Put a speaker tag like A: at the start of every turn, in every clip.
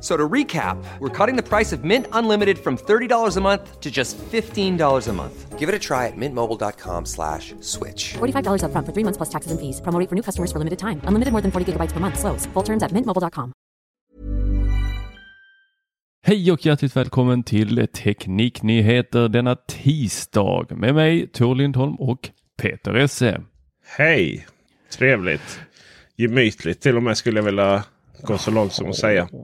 A: So to recap, we're cutting the price of Mint Unlimited from $30 a month to just $15 a month. Give it a try at mintmobile.com slash switch.
B: $45 upfront for three months plus taxes and fees. Promo rate for new customers for limited time. Unlimited more than 40 gigabytes per month. Slows. Full terms at mintmobile.com.
C: Hej och hjärtligt välkommen till Tekniknyheter denna tisdag med mig Tor Lindholm och Peter Esse.
D: Hej! Trevligt. Gemytligt till och med skulle jag vilja gå så långt som att säga.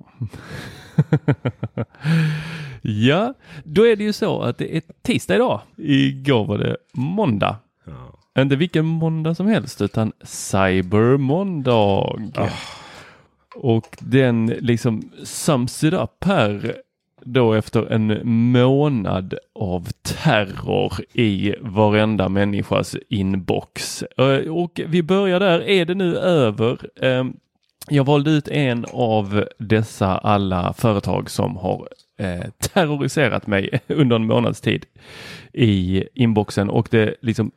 C: Ja, då är det ju så att det är tisdag idag. Igår var det måndag. Inte vilken måndag som helst utan cybermåndag. Och den liksom sums it up här då efter en månad av terror i varenda människas inbox. Eh, Och vi börjar där. Är det nu över? Jag valde ut en av dessa alla företag som har eh, terroriserat mig under en månads tid i inboxen. Och det liksom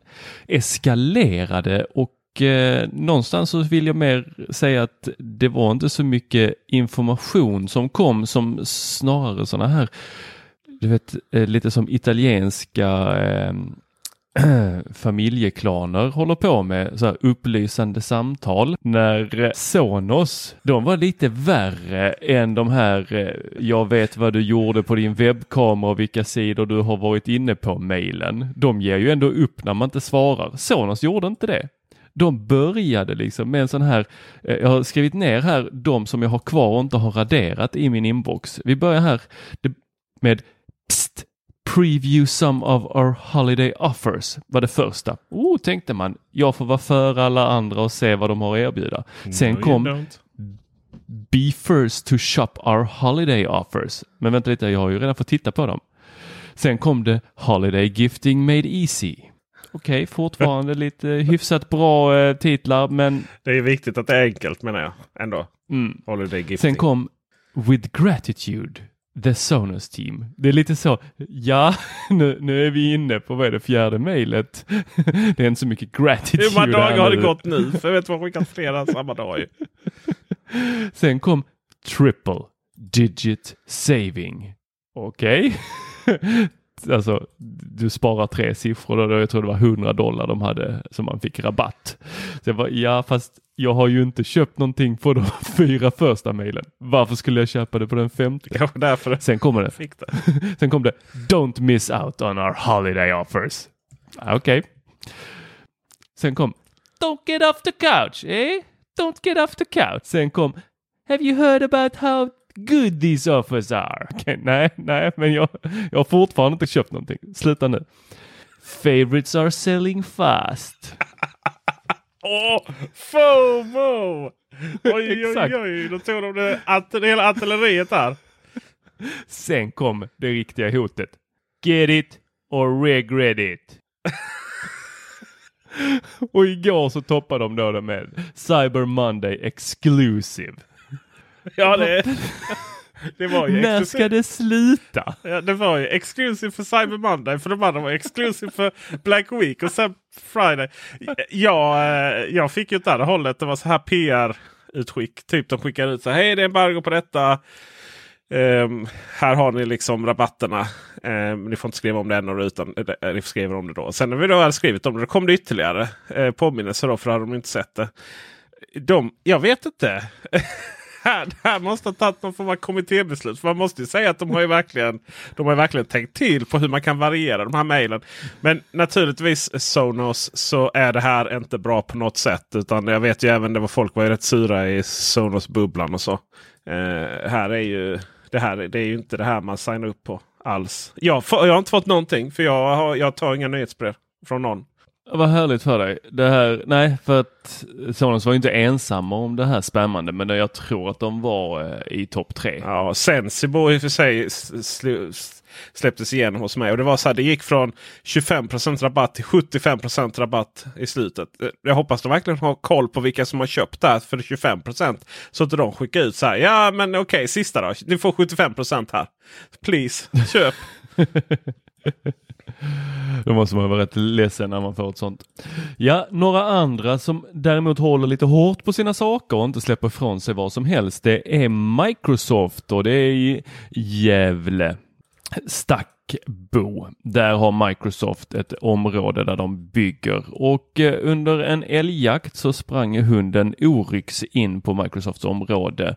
C: eskalerade och eh, någonstans så vill jag mer säga att det var inte så mycket information som kom som snarare sådana här, du vet, eh, lite som italienska eh, familjeklaner håller på med så här upplysande samtal när eh, Sonos, de var lite värre än de här eh, jag vet vad du gjorde på din webbkamera och vilka sidor du har varit inne på mejlen. De ger ju ändå upp när man inte svarar. Sonos gjorde inte det. De började liksom med en sån här, eh, jag har skrivit ner här de som jag har kvar och inte har raderat i min inbox. Vi börjar här med preview some of our holiday offers var det första. Oh, tänkte man, jag får vara före alla andra och se vad de har att erbjuda. Sen
D: No,
C: kom. Be first to shop our holiday offers. Men vänta lite, jag har ju redan fått titta på dem. Sen kom det Holiday Gifting Made Easy. Okej, fortfarande lite hyfsat bra eh, titlar, men
D: Det är viktigt att det är enkelt menar jag. Ändå.
C: mm.
D: Holiday gifting.
C: sen kom With Gratitude, The Sonos Team. Det är lite så, ja, nu, nu är vi inne på vad är det fjärde mejlet. det är inte så mycket gratitude
D: Hur många dagar har det gått nu? För jag vet man skickar flera samma dag.
C: Sen kom triple digit saving. Okej. Alltså, du sparar tre siffror då. Jag tror det var 100 dollar de hade som man fick rabatt. Så jag var, ja fast jag har ju inte köpt någonting på de fyra första mejlen. Varför skulle jag köpa det på den femte?
D: Var därför
C: Sen kommer det.
D: fick det.
C: Sen kom det Don't miss out on our holiday offers. Ah, Okej. Sen kom Don't get off the couch, eh? Don't get off the couch. Sen kom Have you heard about how good these offers are? Okej, nej, nej, men jag, jag har fortfarande inte köpt någonting. Sluta nu. Favorites are selling fast.
D: Åh! FOMO! Oj, oj,
C: Exakt.
D: oj. Då tog de det, art- hela artilleriet där.
C: Sen kom det riktiga hotet. Get it or regret it. Och igår så toppade de då det med Cyber Monday Exclusive.
D: Ja, det, det var ju
C: När
D: exklusivt.
C: ska det sluta?
D: Ja, det var ju exclusive för Cyber Monday. För de andra var exclusive för Black Week och sen Friday. Jag, eh, jag fick ju åt här hållet. Det var så här PR utskick. Typ de skickar ut så här, hej det är embargo på detta. Um, här har ni liksom rabatterna. Um, ni får inte skriva om det ännu utan uh, ni skriver om det då. Sen när vi då hade skrivit om det, då kom det ytterligare uh, påminnelser då för hade de inte sett det. De, jag vet inte. här, här måste ha tagit någon form av kommittébeslut. För man måste ju säga att de har ju verkligen, de har verkligen tänkt till på hur man kan variera de här mejlen. Men naturligtvis Sonos så är det här inte bra på något sätt. Utan jag vet ju även det var folk var ju rätt sura i Sonos-bubblan och så. Eh, här är ju det här det är ju inte det här man signar upp på alls. Jag, jag har inte fått någonting för jag, har, jag tar inga nyhetsbrev från någon.
C: Vad härligt för dig. Det här, nej, för att Sonos var inte ensamma om det här spämmande, men jag tror att de var eh, i topp tre.
D: Ja, Sensibo i och för sig släpptes igenom hos mig. Och det var så här, det gick från 25% rabatt till 75% rabatt i slutet. Jag hoppas de verkligen har koll på vilka som har köpt det här för 25% Så att de skickar ut så här. Ja men okej, okay, sista då. Ni får 75% här. Please, köp.
C: Då måste man vara rätt ledsen när man får ett sånt. Ja, några andra som däremot håller lite hårt på sina saker och inte släpper ifrån sig vad som helst. Det är Microsoft och det är i Gävle. Stackbo. Där har Microsoft ett område där de bygger och eh, under en älgjakt så sprang hunden Oryx in på Microsofts område.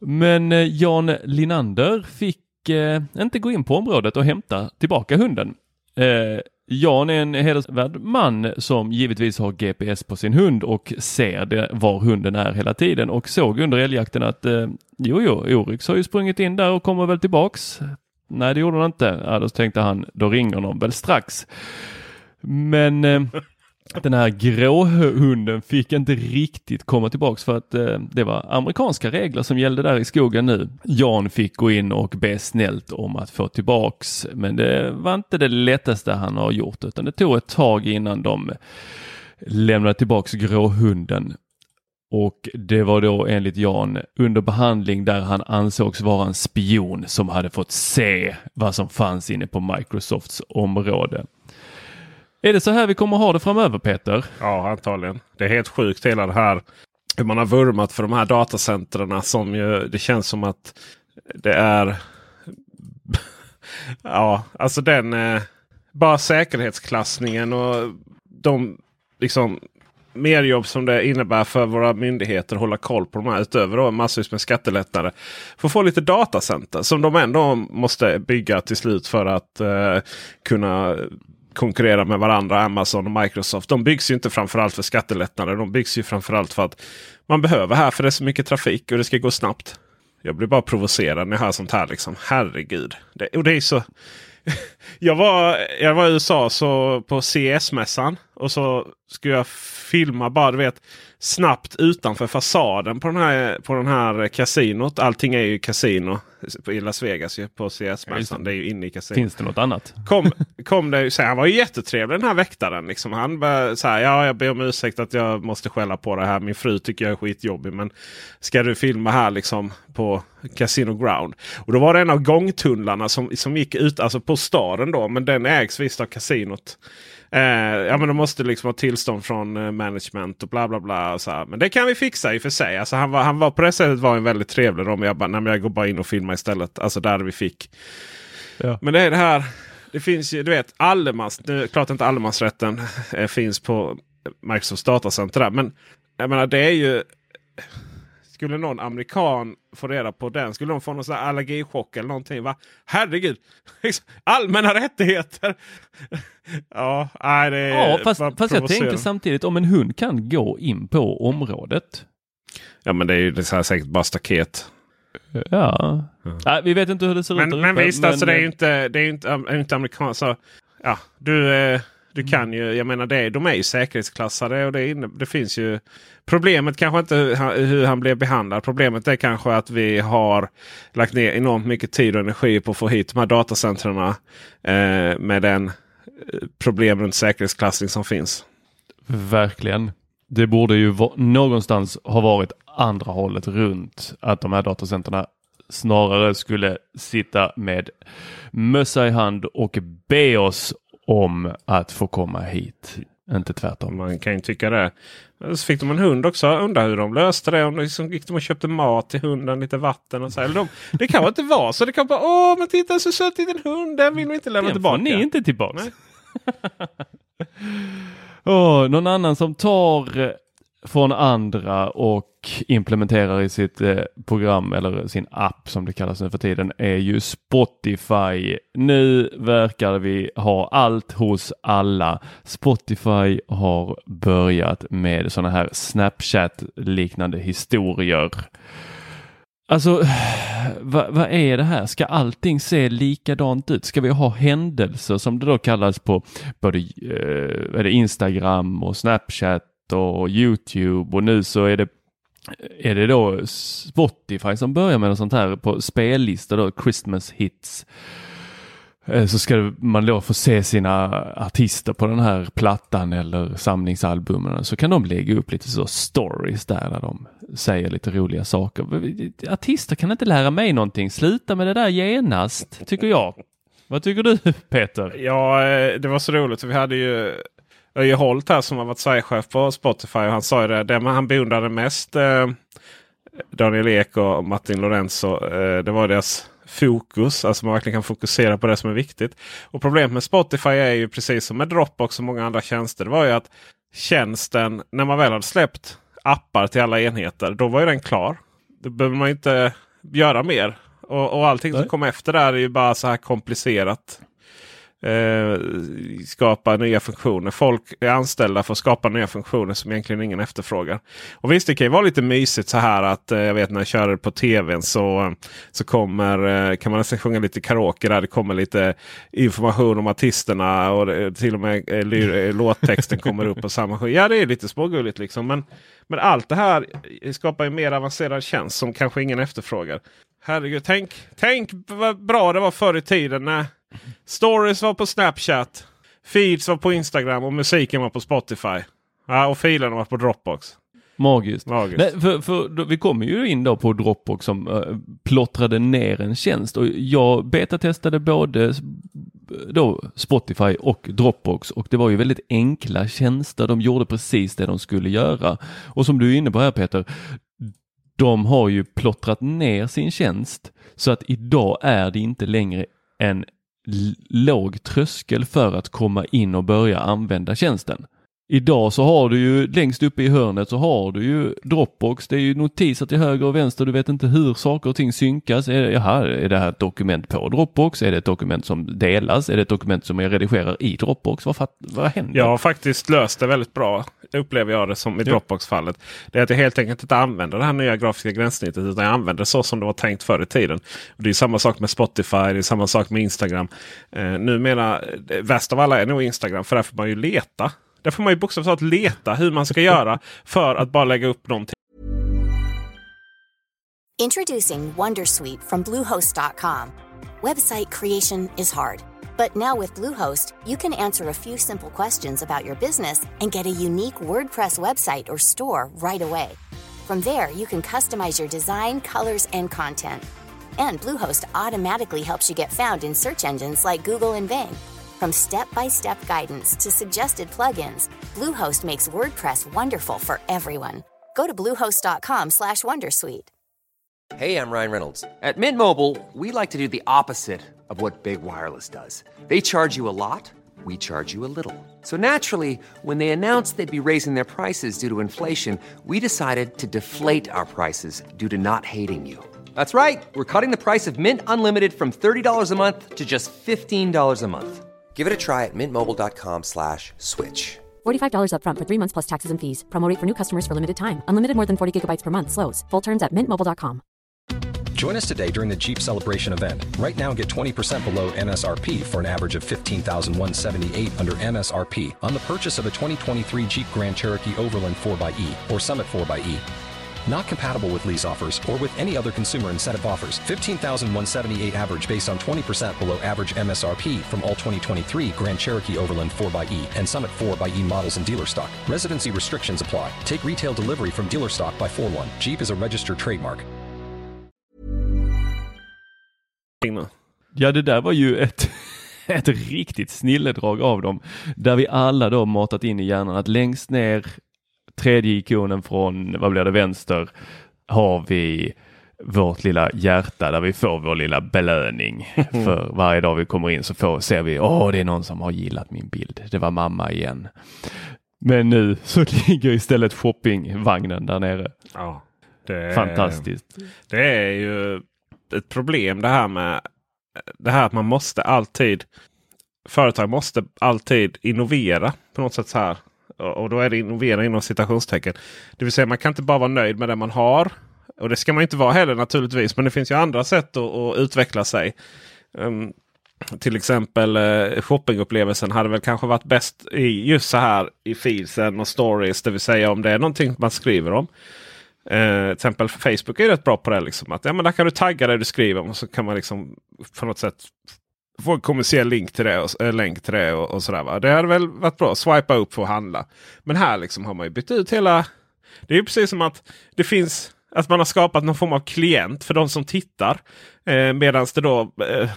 C: Men eh, Jan Linander fick eh, inte gå in på området och hämta tillbaka hunden. Eh, Jan är en hedersvärd man som givetvis har GPS på sin hund och ser det, var hunden är hela tiden och såg under älgjakten att eh, jo, jo, Oryx har ju sprungit in där och kommer väl tillbaks. Nej, det gjorde han inte. Ja, då tänkte han, då ringer de väl strax. Men eh, den här gråhunden fick inte riktigt komma tillbaks för att eh, det var amerikanska regler som gällde där i skogen nu. Jan fick gå in och be snällt om att få tillbaks men det var inte det lättaste han har gjort utan det tog ett tag innan de lämnade tillbaks gråhunden. Och det var då enligt Jan under behandling där han ansågs vara en spion som hade fått se vad som fanns inne på Microsofts område. Är det så här vi kommer ha det framöver Peter?
D: Ja, antagligen. Det är helt sjukt hela det här. Hur man har vurmat för de här datacentren som ju, det känns som att det är... ja, alltså den... Eh, bara säkerhetsklassningen och de liksom merjobb som det innebär för våra myndigheter att hålla koll på de här utöver då massvis med skattelättnader. För att få lite datacenter som de ändå måste bygga till slut för att eh, kunna konkurrera med varandra, Amazon och Microsoft. De byggs ju inte framförallt för skattelättnader. De byggs ju framförallt för att man behöver här för det är så mycket trafik och det ska gå snabbt. Jag blir bara provocerad när jag hör sånt här. Liksom. Herregud. Det, och det är så jag, var, jag var i USA så på CS-mässan och så skulle jag filma bara du vet snabbt utanför fasaden på den här, på den här kasinot. Allting är ju kasino i Las Vegas ju, på CS-mässan. det är ju inne i kasinot.
C: Finns det något annat?
D: Kom, kom det, så han var ju jättetrevlig den här väktaren. Liksom. Han började så här, ja jag ber om ursäkt att jag måste skälla på det här. Min fru tycker jag är skitjobbig. Men ska du filma här liksom på Casino Ground? Och då var det en av gångtunnlarna som, som gick ut alltså på staden då. Men den ägs visst av kasinot. Eh, ja men de måste liksom ha tillstånd från eh, management och bla bla bla. Och så här. Men det kan vi fixa i och för sig. Alltså, han, var, han var på det sättet var en väldigt trevlig. Om jag, bara, när jag går bara in och filmar istället. Alltså där vi fick. Ja. Men det är det här. Det finns ju, du vet, allemans, nu, klart inte allemansrätten eh, finns på Microsofts datacenter. Men jag menar det är ju skulle någon amerikan få reda på den, skulle de få någon sån allergichock eller någonting. Va? Herregud! Allmänna rättigheter! ja, nej, det är
C: ja, fast, fast jag tänker samtidigt om en hund kan gå in på området.
D: Ja, men det är ju det är säkert bara staket.
C: Ja, mm. nej, vi vet inte hur det ser
D: men,
C: ut.
D: Men visst, men... alltså det är ju inte, det är inte, inte amerikanskt. Ja, du, eh, du kan ju, jag menar det, de är ju säkerhetsklassade och det, inne, det finns ju Problemet kanske inte hur han blev behandlad. Problemet är kanske att vi har lagt ner enormt mycket tid och energi på att få hit de här datacentren eh, med den eh, problem runt säkerhetsklassning som finns.
C: Verkligen. Det borde ju någonstans ha varit andra hållet runt att de här datacentren snarare skulle sitta med mössa i hand och be oss om att få komma hit. inte tvärtom.
D: Man kan ju tycka det. Så fick de en hund också. Undrar hur de löste det. Om de liksom gick de och köpte mat till hunden, lite vatten och så. Eller de, det kan inte vara så. Det kan bara åh men titta så söt liten hund. Den vill vi inte lämna
C: Den
D: tillbaka.
C: får ni inte tillbaka. Åh, någon annan som tar från andra och implementerar i sitt eh, program eller sin app som det kallas nu för tiden är ju Spotify. Nu verkar vi ha allt hos alla. Spotify har börjat med sådana här Snapchat liknande historier. Alltså, vad, vad är det här? Ska allting se likadant ut? Ska vi ha händelser som det då kallas på både eh, är det Instagram och Snapchat och Youtube och nu så är det är det då Spotify som börjar med något sånt här på spellistor då, Christmas hits. Eh, så ska man då få se sina artister på den här plattan eller samlingsalbumen så kan de lägga upp lite så stories där, där de säger lite roliga saker. Artister kan inte lära mig någonting. Sluta med det där genast, tycker jag. Vad tycker du Peter?
D: Ja, eh, det var så roligt. Vi hade ju Öje Holt här som har varit Sverigechef på Spotify. Och han sa ju det, det han beundrade mest eh, Daniel Ek och Martin Lorenzo. Eh, det var deras fokus. Alltså man verkligen kan fokusera på det som är viktigt. Och problemet med Spotify är ju precis som med Dropbox och många andra tjänster. Det var ju att tjänsten, när man väl hade släppt appar till alla enheter, då var ju den klar. Då behöver man inte göra mer. Och, och allting som
C: Nej.
D: kommer efter där är ju bara så här komplicerat. Eh, skapa nya funktioner. Folk är anställda för att skapa nya funktioner som egentligen ingen efterfrågar. Och visst, det kan ju vara lite mysigt så här att eh, jag vet när jag kör på tvn så, så kommer, eh, kan man nästan sjunga lite karaoke där. Det kommer lite information om artisterna och det, till och med eh, eh, låttexten kommer upp på samma skiva. Ja, det är lite smågulligt liksom. Men, men allt det här skapar ju mer avancerad tjänst som kanske ingen efterfrågar. Herregud, tänk, tänk vad bra det var förr i tiden när stories var på Snapchat, feeds var på Instagram och musiken var på Spotify. Ja, och filerna var på Dropbox.
C: Magiskt.
D: Magiskt.
C: Nej, för, för då, vi kommer ju in då på Dropbox som uh, plottrade ner en tjänst och jag betatestade både då Spotify och Dropbox och det var ju väldigt enkla tjänster. De gjorde precis det de skulle göra. Och som du är inne på här Peter, de har ju plottrat ner sin tjänst så att idag är det inte längre en låg tröskel för att komma in och börja använda tjänsten. Idag så har du ju längst uppe i hörnet så har du ju Dropbox. Det är ju notiser till höger och vänster. Du vet inte hur saker och ting synkas. Är, jaha, är det här ett dokument på Dropbox? Är det ett dokument som delas? Är det ett dokument som jag redigerar i Dropbox? Vad, vad händer?
D: Jag har faktiskt löst det väldigt bra. Upplever jag det som i Dropbox-fallet. Det är att jag helt enkelt inte använder det här nya grafiska gränssnittet. Utan jag använder det så som det var tänkt förr i tiden. Och det är samma sak med Spotify. Det är samma sak med Instagram. Eh, numera, värst av alla är nog Instagram. För där får man ju leta. Där får man ju bokstavligt talat leta hur man ska göra för att bara lägga upp någonting.
E: Introducing Wondersuite from Bluehost.com. Website creation is hard, but now with Bluehost, you can answer a few simple questions about your business and get a unique WordPress website or store right away. From there, you can customize your design, colors, and content. And Bluehost automatically helps you get found in search engines like Google and Bing. From step-by-step guidance to suggested plugins, Bluehost makes WordPress wonderful for everyone. Go to bluehost.com/wondersuite.
A: Hey, I'm Ryan Reynolds. At Mint Mobile, we like to do the opposite of what Big Wireless does. They charge you a lot, we charge you a little. So naturally, when they announced they'd be raising their prices due to inflation, we decided to deflate our prices due to not hating you. That's right. We're cutting the price of Mint Unlimited from $30 a month to just $15 a month. Give it a try at mintmobile.com slash switch.
B: $45 upfront for three months plus taxes and fees. Promo rate for new customers for limited time. Unlimited more than 40 gigabytes per month. Slows. Full terms at mintmobile.com.
F: Join us today during the Jeep Celebration event. Right now, get 20% below MSRP for an average of 15178 under MSRP on the purchase of a 2023 Jeep Grand Cherokee Overland 4xE or Summit 4xE. Not compatible with lease offers or with any other consumer incentive offers. 15,178 average based on 20% below average MSRP from all 2023 Grand Cherokee Overland 4xE and Summit 4xE models in dealer stock. Residency restrictions apply. Take retail delivery from dealer stock by 4 1. Jeep is a registered trademark.
C: Ja, det där var ju ett, ett riktigt snilledrag av dem. Där vi alla då matat in i hjärnan att längst ner tredje ikonen från, vad blir det, vänster har vi vårt lilla hjärta där vi får vår lilla belöning. För varje dag vi kommer in så får, ser vi, åh det är någon som har gillat min bild. Det var mamma igen. Men nu så ligger istället shoppingvagnen där nere.
D: Ja, det,
C: Fantastiskt.
D: Det är ju ett problem det här med det här att man måste alltid Företag måste alltid innovera på något sätt så här. Och då är det innovera inom citationstecken. Det vill säga man kan inte bara vara nöjd med det man har. Och det ska man inte vara heller naturligtvis. Men det finns ju andra sätt att, att utveckla sig. Um, till exempel eh, shoppingupplevelsen hade väl kanske varit bäst i just så här i feedsen och stories. Det vill säga om det är någonting man skriver om. Eh, till exempel Facebook är rätt bra på det. Liksom, att, ja, men där kan du tagga det du skriver om och så kan man liksom på något sätt få en kommersiell link till det och, äh, länk till det och, och sådär. Va? Det hade väl varit bra. att Swipa upp för att handla. Men här liksom har man ju bytt ut hela. Det är ju precis som att det finns att man har skapat någon form av klient för de som tittar. Eh, Medan det då eh,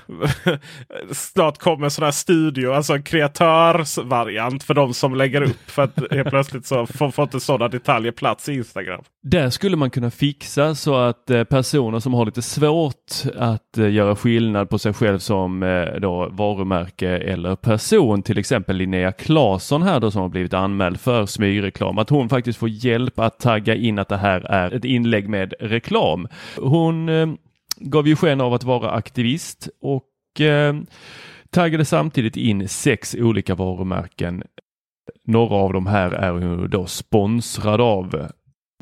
D: snart kommer en sån här studio, alltså en kreatörsvariant för de som lägger upp. För att helt plötsligt så får, får inte sådana detaljer plats i Instagram.
C: Där skulle man kunna fixa så att eh, personer som har lite svårt att eh, göra skillnad på sig själv som eh, då varumärke eller person, till exempel Linnea Claesson här då som har blivit anmäld för smygreklam, att hon faktiskt får hjälp att tagga in att det här är ett inlägg med reklam. Hon eh, gav ju sken av att vara aktivist och eh, taggade samtidigt in sex olika varumärken. Några av de här är ju då sponsrad av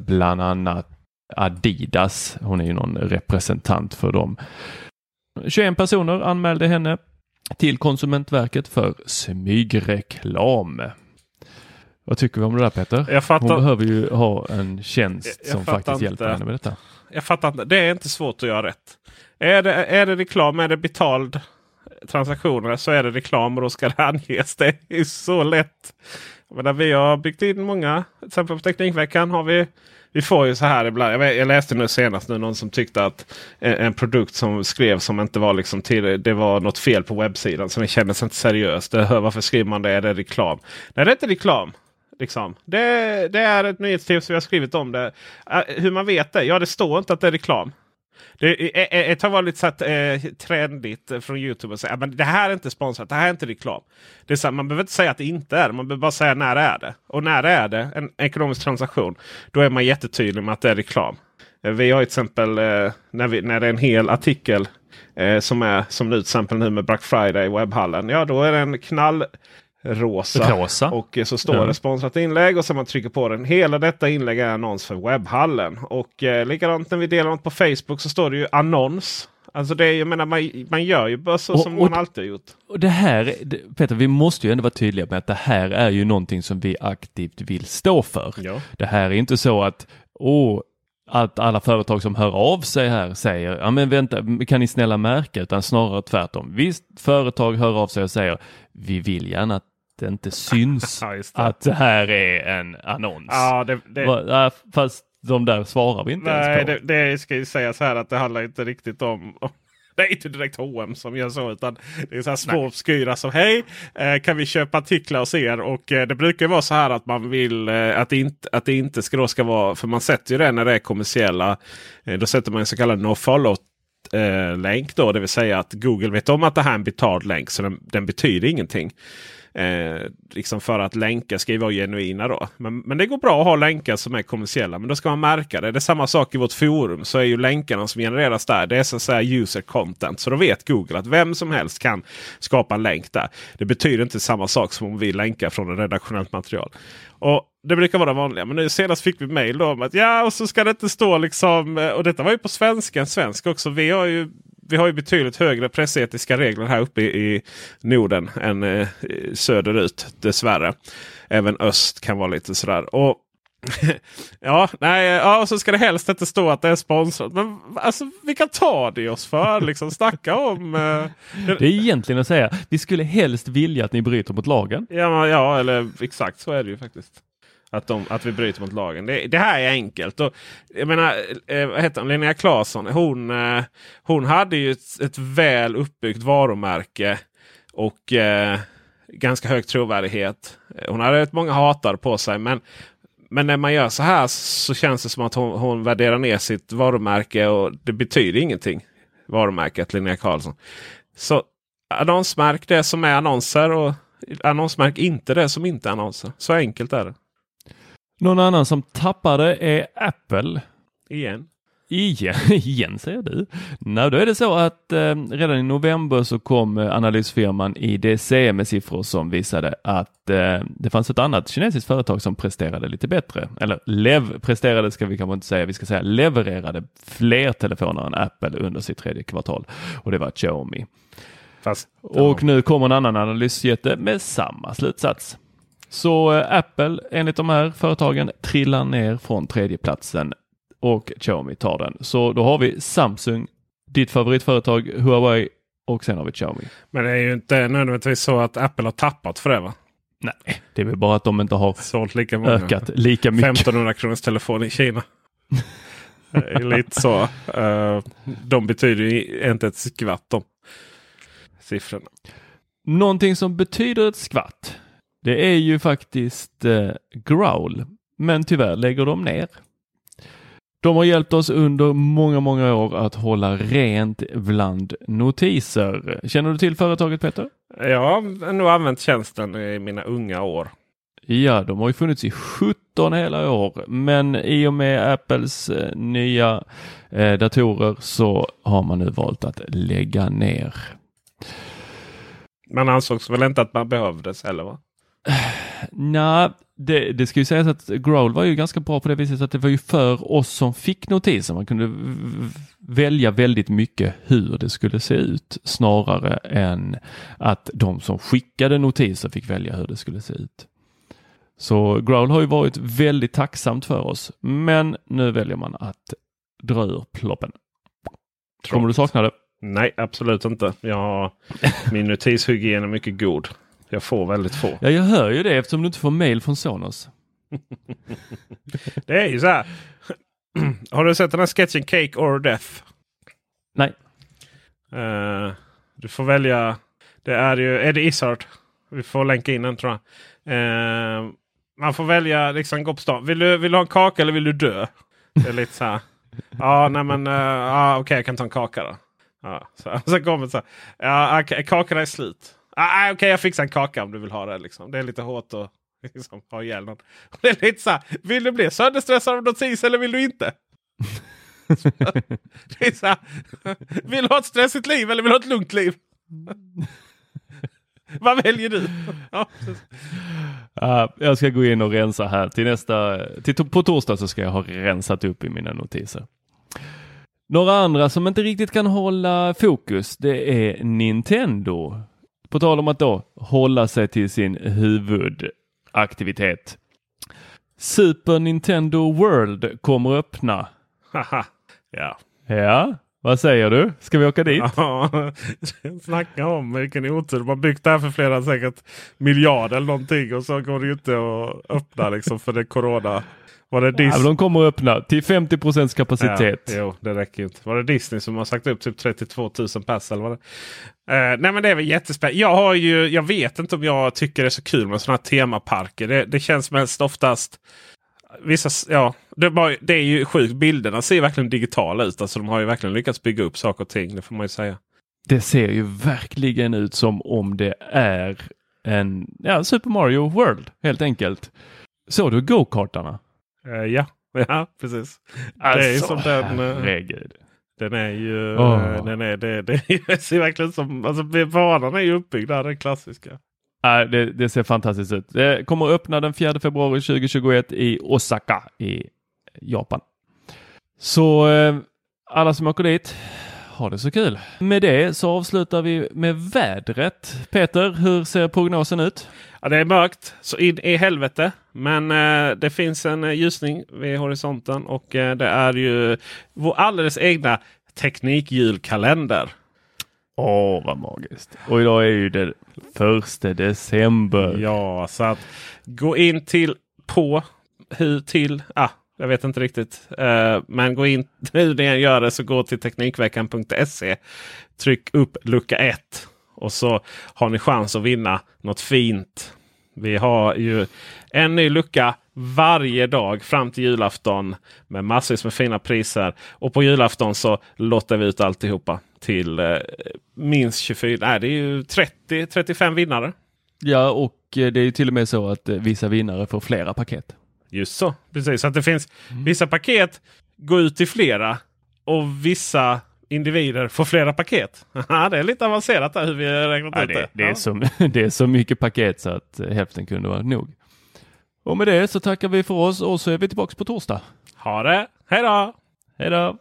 C: bland annat Adidas. Hon är ju någon representant för dem. 21 personer anmälde henne till Konsumentverket för smygreklam. Vad tycker vi om det där Peter?
D: Jag fattar-
C: Hon behöver ju ha en tjänst
D: Jag- jag
C: som faktiskt hjälper
D: inte.
C: henne med detta.
D: Jag fattar inte. Det är inte svårt att göra rätt. Är det, är det reklam, är det betald transaktioner så är det reklam och då ska det anges. Det är så lätt. Menar, vi har byggt in många. Till exempel på Teknikveckan har vi vi får ju så här ibland. Jag, läste nu senast nu någon som tyckte att en, en produkt som skrevs som inte var liksom till, det var något fel på webbsidan. Så den kändes inte seriös. Det, varför skriver man det? Är det reklam? Nej, det är inte reklam. Liksom. Det, det är ett nyhetstips vi har skrivit om det. Äh, hur man vet det? Ja, det står inte att det är reklam. Det är- Ett tag var lite så att, eh, trendigt från Youtube att säga men det här är inte sponsrat, det här är inte reklam. Det är så här, man behöver inte säga att det inte är det, man behöver bara säga när är det. Och när är det en ekonomisk transaktion, då är man jättetydlig med att det är reklam. Eh, vi har ju till exempel eh, när, vi, när det är en hel artikel eh, som är som nu till exempel nu med Black Friday i webbhallen. Ja, då är det en knall.
C: Rosa.
D: Och eh, så står
C: Ja.
D: det sponsrat inlägg och så man trycker på den. Hela detta inlägg är annons för webbhallen. Och eh, likadant när vi delar något på Facebook så står det ju annons. Alltså det är, jag menar, man, man gör ju bara så
C: Och-
D: som
C: och-
D: man alltid har gjort.
C: Och det här, det- Peter, vi måste ju ändå vara tydliga med att det här är ju någonting som vi aktivt vill stå för.
D: Ja.
C: Det här är inte så att, åh, att alla företag som hör av sig här säger, ja men vänta, kan ni snälla märka, utan snarare tvärtom. Visst, företag hör av sig och säger, vi vill gärna att det inte syns
D: Ja, det.
C: att det här är en annons.
D: Ja, det, det,
C: fast de där svarar vi inte
D: nej,
C: ens på.
D: det, det ska ju säga så här att det handlar inte riktigt om det är inte direkt H&M som gör så utan det är så här små obskyra som hej eh, kan vi köpa artiklar hos er? Och eh, det brukar vara så här att man vill eh, att, det inte, att det inte ska, ska vara för man sätter ju det när det är kommersiella. Eh, då sätter man en så kallad no follow länk då. Det vill säga att Google vet om att det här är en betald länk så den, den betyder ingenting. Eh, liksom för att länkar ska ju vara genuina då. Men, men det går bra att ha länkar som är kommersiella. Men då ska man märka det. Det är samma sak i vårt forum. Så är ju länkarna som genereras där. Det är så att säga user content. Så då vet Google att vem som helst kan skapa en länk där. Det betyder inte samma sak som om vi länkar från ett redaktionellt material. Och det brukar vara det vanliga. Men nu senast fick vi mejl om att ja, och så ska det inte stå liksom. Eh, och detta var ju på svenska, en svensk också. Vi har ju vi har ju betydligt högre pressetiska regler här uppe i, Norden än eh, söderut dessvärre. Även öst kan vara lite sådär. Och ja, nej, ja, och så ska det helst inte stå att det är sponsrat. Men alltså, vi kan ta det oss för. Liksom, snacka om... Eh,
C: Det är egentligen att säga, vi skulle helst vilja att ni bryter mot lagen.
D: Ja, ja, eller exakt så är det ju faktiskt. Att, de, att vi bryter mot lagen. Det, det här är enkelt. Och, jag menar, eh, eh vad heter hon? Linnea Claesson. Hon, eh, hon hade ju ett, ett väl uppbyggt varumärke. Och eh, ganska hög trovärdighet. Eh, hon hade rätt många hatare på sig. Men, men när man gör så här så känns det som att hon, hon värderar ner sitt varumärke. Och det betyder ingenting. Varumärket Linnea Karlsson. Så annonsmärk det som är annonser. Och annonsmärk inte det som inte är annonser. Så enkelt är det.
C: Någon annan som tappade är Apple.
D: Igen.
C: Igen, igen säger du. Nej, då är det så att eh, redan i november så kom eh, analysfirman IDC med siffror som visade att eh, det fanns ett annat kinesiskt företag som presterade lite bättre. Eller lev presterade ska vi kanske inte säga, vi ska säga levererade fler telefoner än Apple under sitt tredje kvartal och det var Xiaomi.
D: Fast,
C: Och nu kommer en annan analysjätte med samma slutsats. Så eh, Apple enligt de här företagen trillar ner från tredjeplatsen och Xiaomi tar den. Så då har vi Samsung, ditt favoritföretag Huawei och sen har vi Xiaomi.
D: Men det är ju inte nödvändigtvis så att Apple har tappat för det va?
C: Nej, det är väl bara att de inte har
D: Sålt lika många.
C: ökat lika mycket.
D: 1500 kronors telefon i Kina. Lite så. Eh, de betyder ju inte ett skvatt de siffrorna.
C: Någonting som betyder ett skvatt. Det är ju faktiskt eh, Growl, men tyvärr lägger de ner. De har hjälpt oss under många, många år att hålla rent bland notiser. Känner du till företaget Peter?
D: Jag har nog använt tjänsten i mina unga år.
C: Ja, de har ju funnits i 17 hela år, men i och med Apples eh, nya eh, datorer så har man nu valt att lägga ner.
D: Man ansågs väl inte att man behövdes heller va?
C: Nej, det, det ska ju sägas att Growl var ju ganska bra på det viset att det var ju för oss som fick notiser. Man kunde välja väldigt mycket hur det skulle se ut snarare än att de som skickade notiser fick välja hur det skulle se ut. Så Growl har ju varit väldigt tacksamt för oss, men nu väljer man att dra ur ploppen. Kommer du sakna det?
D: Nej, absolut inte. Jag har, min notishygien är mycket god. Jag får väldigt få.
C: Ja, jag hör ju det eftersom du inte får mail från Sonos.
D: Det är ju så här. Har du sett den här sketchen Cake or Death?
C: Nej.
D: Eh, du får välja. Det är ju Eddie Izzard. Vi får länka in den tror jag. Eh, man får välja liksom gå på stan. Vill du, vill du ha en kaka eller vill du dö? Det är lite så här. Ja, nej men uh, ah, okej, jag kan ta en kaka då. Ja, så, så kommer det så här. Ja, kakorna är slut. Ah, okej, jag fixar en kaka om du vill ha det. Liksom. Det är lite hårt att liksom, ha ihjäl någon. Det är lite så här. Vill du bli sönderstressad av notis eller vill du inte? det är så här. Vill du ha ett stressigt liv eller vill du ha ett lugnt liv? Vad väljer du? Ja.
C: Ja, jag ska gå in och rensa här till nästa, till, på torsdag så ska jag ha rensat upp i mina notiser. Några andra som inte riktigt kan hålla fokus, det är Nintendo. På tal om att då hålla sig till sin huvudaktivitet. Super Nintendo World kommer öppna.
D: Haha. ja.
C: Ja, vad säger du? Ska vi åka dit?
D: Ja, snacka om vilken otur. De har byggt det här för flera säkert miljarder eller någonting. Och så går det ju inte att öppna liksom för det corona. Var det
C: Ja,
D: Disney?
C: men de kommer öppna till 50 procents kapacitet.
D: Ja, jo, det räcker inte. Var det Disney som har sagt upp typ 32 000 pass eller vad det eh, Nej men det är väl jättespännande. Jag, har ju, jag vet inte om jag tycker det är så kul med sådana här temaparker. Det, det känns mest oftast Vissa, ja, det, är bara, det är ju sjukt. Bilderna ser verkligen digitala ut. Alltså de har ju verkligen lyckats bygga upp saker och ting. Det får man ju säga.
C: Det ser ju verkligen ut som om det är en ja, Super Mario World helt enkelt. Såg du go-kartarna?
D: Eh, ja. ja, precis. det är ju som den. eh,
C: herregud.
D: Den är ju... Eh, Den är, det, det, ser verkligen som... Alltså banan är ju uppbyggd där, den klassiska.
C: Nej, det, det ser fantastiskt ut. Det kommer att öppna den 4 februari 2021 i Osaka i Japan. Så alla som åker dit, ha det så kul. Med det så avslutar vi med vädret. Peter, hur ser prognosen ut?
D: Ja, det är mörkt så in i helvete. Men eh, det finns en eh, ljusning vid horisonten och eh, det är ju vår alldeles egna teknikjulkalender.
C: Åh, vad magiskt. Och idag är ju det första december.
D: Ja, så att gå in till på hur till. Ah, jag vet inte riktigt. Uh, men gå in nu när jag gör det så gå till Teknikveckan.se. Tryck upp lucka 1. Och så har ni chans att vinna något fint. Vi har ju en ny lucka varje dag fram till julafton med massvis med fina priser. Och på julafton så lottar vi ut alltihopa till eh, minst 24. Nej, det är ju 30-35 vinnare.
C: Ja, och eh, det är till och med så att eh, vissa vinnare får flera paket.
D: Just så, precis. Så att det finns vissa paket går ut till flera och vissa individer får flera paket. det är lite avancerat där hur vi har räknat
C: Ja,
D: ut
C: det,
D: det.
C: det, är så, det är så mycket paket så att eh, hälften kunde vara nog. Och med det så tackar vi för oss och så är vi tillbaka på torsdag.
D: Ha det! Hej då!
C: Hej då!